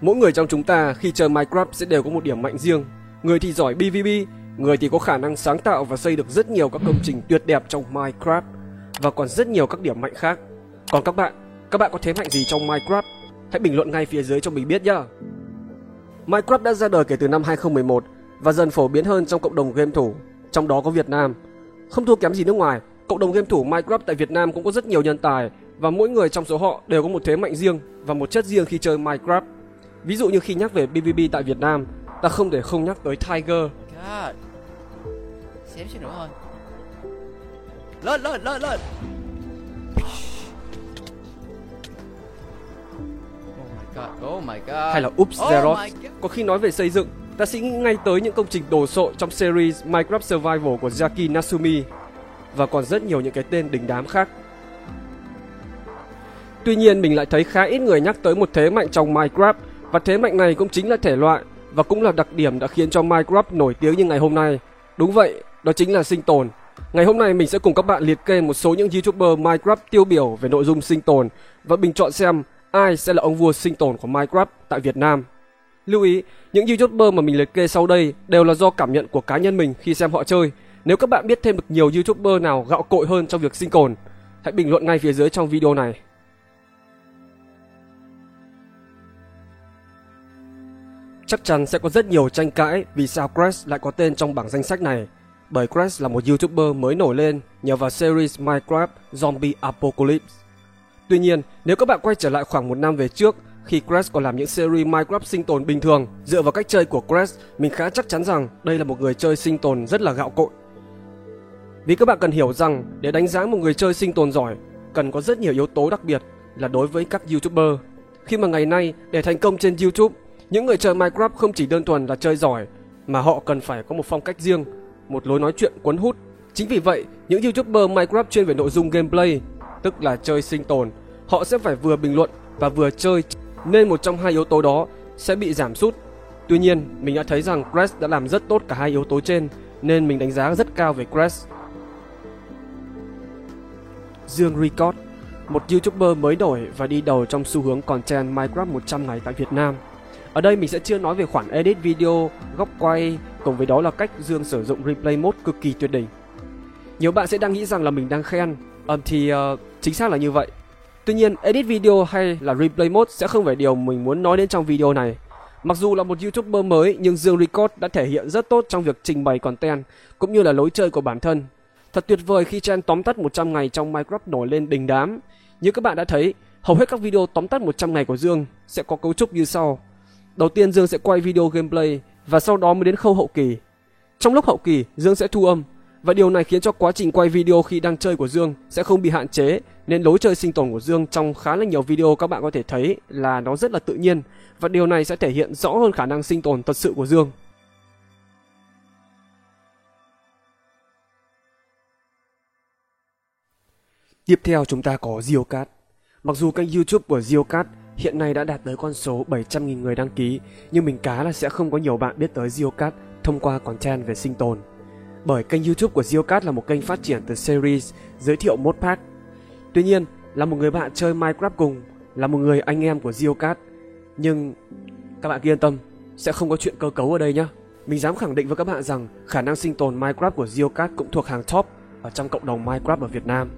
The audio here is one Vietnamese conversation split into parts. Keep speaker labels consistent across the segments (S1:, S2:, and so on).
S1: Mỗi người trong chúng ta khi chơi Minecraft sẽ đều có một điểm mạnh riêng. Người thì giỏi PvP, người thì có khả năng sáng tạo và xây được rất nhiều các công trình tuyệt đẹp trong Minecraft và còn rất nhiều các điểm mạnh khác. Còn các bạn, các bạn có thế mạnh gì trong Minecraft? Hãy bình luận ngay phía dưới cho mình biết nhé. Minecraft đã ra đời kể từ năm 2011 và dần phổ biến hơn trong cộng đồng game thủ, trong đó có Việt Nam. Không thua kém gì nước ngoài, cộng đồng game thủ Minecraft tại Việt Nam cũng có rất nhiều nhân tài và mỗi người trong số họ đều có một thế mạnh riêng và một chất riêng khi chơi Minecraft. Ví dụ như khi nhắc về PvP tại Việt Nam, ta không thể không nhắc tới Tiger.
S2: God. Xém xíu nữa thôi. Lên lên lên lên. Oh my god. Oh my god.
S1: hay là Oops
S2: Oh god.
S1: Có khi nói về xây dựng, ta sẽ nghĩ ngay tới những công trình đồ sộ trong series Minecraft Survival của Yaki Nasumi và còn rất nhiều những cái tên đình đám khác. Tuy nhiên mình lại thấy khá ít người nhắc tới một thế mạnh trong Minecraft và thế mạnh này cũng chính là thể loại và cũng là đặc điểm đã khiến cho Minecraft nổi tiếng như ngày hôm nay. Đúng vậy, đó chính là sinh tồn. Ngày hôm nay mình sẽ cùng các bạn liệt kê một số những YouTuber Minecraft tiêu biểu về nội dung sinh tồn và bình chọn xem ai sẽ là ông vua sinh tồn của Minecraft tại Việt Nam. Lưu ý, những YouTuber mà mình liệt kê sau đây đều là do cảm nhận của cá nhân mình khi xem họ chơi. Nếu các bạn biết thêm được nhiều YouTuber nào gạo cội hơn trong việc sinh tồn, hãy bình luận ngay phía dưới trong video này. Chắc chắn sẽ có rất nhiều tranh cãi vì sao Crash lại có tên trong bảng danh sách này. Bởi Crash là một YouTuber mới nổi lên nhờ vào series Minecraft Zombie Apocalypse. Tuy nhiên, nếu các bạn quay trở lại khoảng một năm về trước, khi Crash còn làm những series Minecraft sinh tồn bình thường, dựa vào cách chơi của Crash, mình khá chắc chắn rằng đây là một người chơi sinh tồn rất là gạo cội. Vì các bạn cần hiểu rằng để đánh giá một người chơi sinh tồn giỏi, cần có rất nhiều yếu tố đặc biệt là đối với các YouTuber. Khi mà ngày nay để thành công trên YouTube, những người chơi Minecraft không chỉ đơn thuần là chơi giỏi mà họ cần phải có một phong cách riêng, một lối nói chuyện cuốn hút. Chính vì vậy, những YouTuber Minecraft chuyên về nội dung gameplay, tức là chơi sinh tồn, họ sẽ phải vừa bình luận và vừa chơi nên một trong hai yếu tố đó sẽ bị giảm sút. Tuy nhiên, mình đã thấy rằng Crash đã làm rất tốt cả hai yếu tố trên nên mình đánh giá rất cao về Crash. Dương Record, một YouTuber mới nổi và đi đầu trong xu hướng content Minecraft 100 ngày tại Việt Nam. Ở đây mình sẽ chưa nói về khoản edit video, góc quay, cùng với đó là cách Dương sử dụng replay mode cực kỳ tuyệt đỉnh. Nhiều bạn sẽ đang nghĩ rằng là mình đang khen, um, thì uh, chính xác là như vậy. Tuy nhiên, edit video hay là replay mode sẽ không phải điều mình muốn nói đến trong video này. Mặc dù là một YouTuber mới nhưng Dương Record đã thể hiện rất tốt trong việc trình bày content cũng như là lối chơi của bản thân. Thật tuyệt vời khi trend tóm tắt 100 ngày trong Minecraft nổi lên đình đám. Như các bạn đã thấy, hầu hết các video tóm tắt 100 ngày của Dương sẽ có cấu trúc như sau. Đầu tiên Dương sẽ quay video gameplay và sau đó mới đến khâu hậu kỳ. Trong lúc hậu kỳ, Dương sẽ thu âm và điều này khiến cho quá trình quay video khi đang chơi của Dương sẽ không bị hạn chế nên lối chơi sinh tồn của Dương trong khá là nhiều video các bạn có thể thấy là nó rất là tự nhiên và điều này sẽ thể hiện rõ hơn khả năng sinh tồn thật sự của Dương. Tiếp theo chúng ta có Geocat. Mặc dù kênh YouTube của Geocat hiện nay đã đạt tới con số 700.000 người đăng ký, nhưng mình cá là sẽ không có nhiều bạn biết tới Geocat thông qua content về sinh tồn. Bởi kênh YouTube của Geocat là một kênh phát triển từ series giới thiệu mod pack. Tuy nhiên, là một người bạn chơi Minecraft cùng, là một người anh em của Geocat, nhưng các bạn cứ yên tâm, sẽ không có chuyện cơ cấu ở đây nhé. Mình dám khẳng định với các bạn rằng khả năng sinh tồn Minecraft của Geocat cũng thuộc hàng top ở trong cộng đồng Minecraft ở Việt Nam.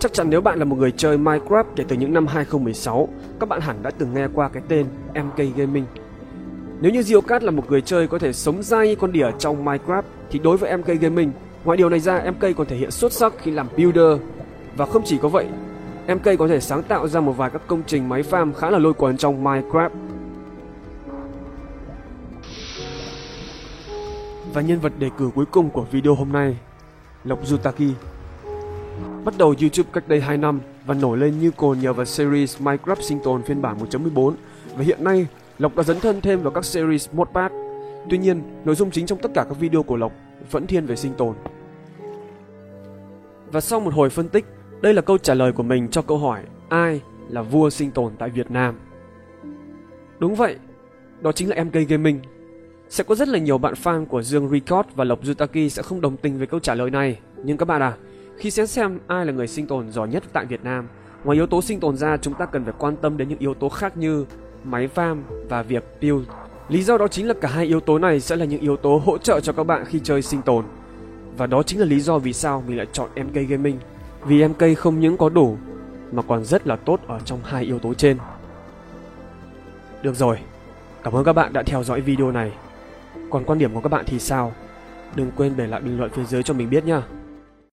S1: Chắc chắn nếu bạn là một người chơi Minecraft kể từ những năm 2016, các bạn hẳn đã từng nghe qua cái tên MK Gaming. Nếu như Geocat là một người chơi có thể sống dai như con đỉa trong Minecraft, thì đối với MK Gaming, ngoài điều này ra, MK còn thể hiện xuất sắc khi làm builder. Và không chỉ có vậy, MK có thể sáng tạo ra một vài các công trình máy farm khá là lôi cuốn trong Minecraft. Và nhân vật đề cử cuối cùng của video hôm nay, Lộc Yutaki. Bắt đầu YouTube cách đây 2 năm và nổi lên như cồn nhờ vào series Minecraft sinh tồn phiên bản 1.14 và hiện nay Lộc đã dấn thân thêm vào các series modpack. Tuy nhiên, nội dung chính trong tất cả các video của Lộc vẫn thiên về sinh tồn. Và sau một hồi phân tích, đây là câu trả lời của mình cho câu hỏi ai là vua sinh tồn tại Việt Nam. Đúng vậy, đó chính là MK Gaming. Sẽ có rất là nhiều bạn fan của Dương Record và Lộc Yutaki sẽ không đồng tình với câu trả lời này, nhưng các bạn à, khi xét xem ai là người sinh tồn giỏi nhất tại Việt Nam, ngoài yếu tố sinh tồn ra chúng ta cần phải quan tâm đến những yếu tố khác như máy farm và việc build. Lý do đó chính là cả hai yếu tố này sẽ là những yếu tố hỗ trợ cho các bạn khi chơi sinh tồn. Và đó chính là lý do vì sao mình lại chọn MK Gaming. Vì MK không những có đủ mà còn rất là tốt ở trong hai yếu tố trên. Được rồi, cảm ơn các bạn đã theo dõi video này. Còn quan điểm của các bạn thì sao? Đừng quên để lại bình luận phía dưới cho mình biết nhé.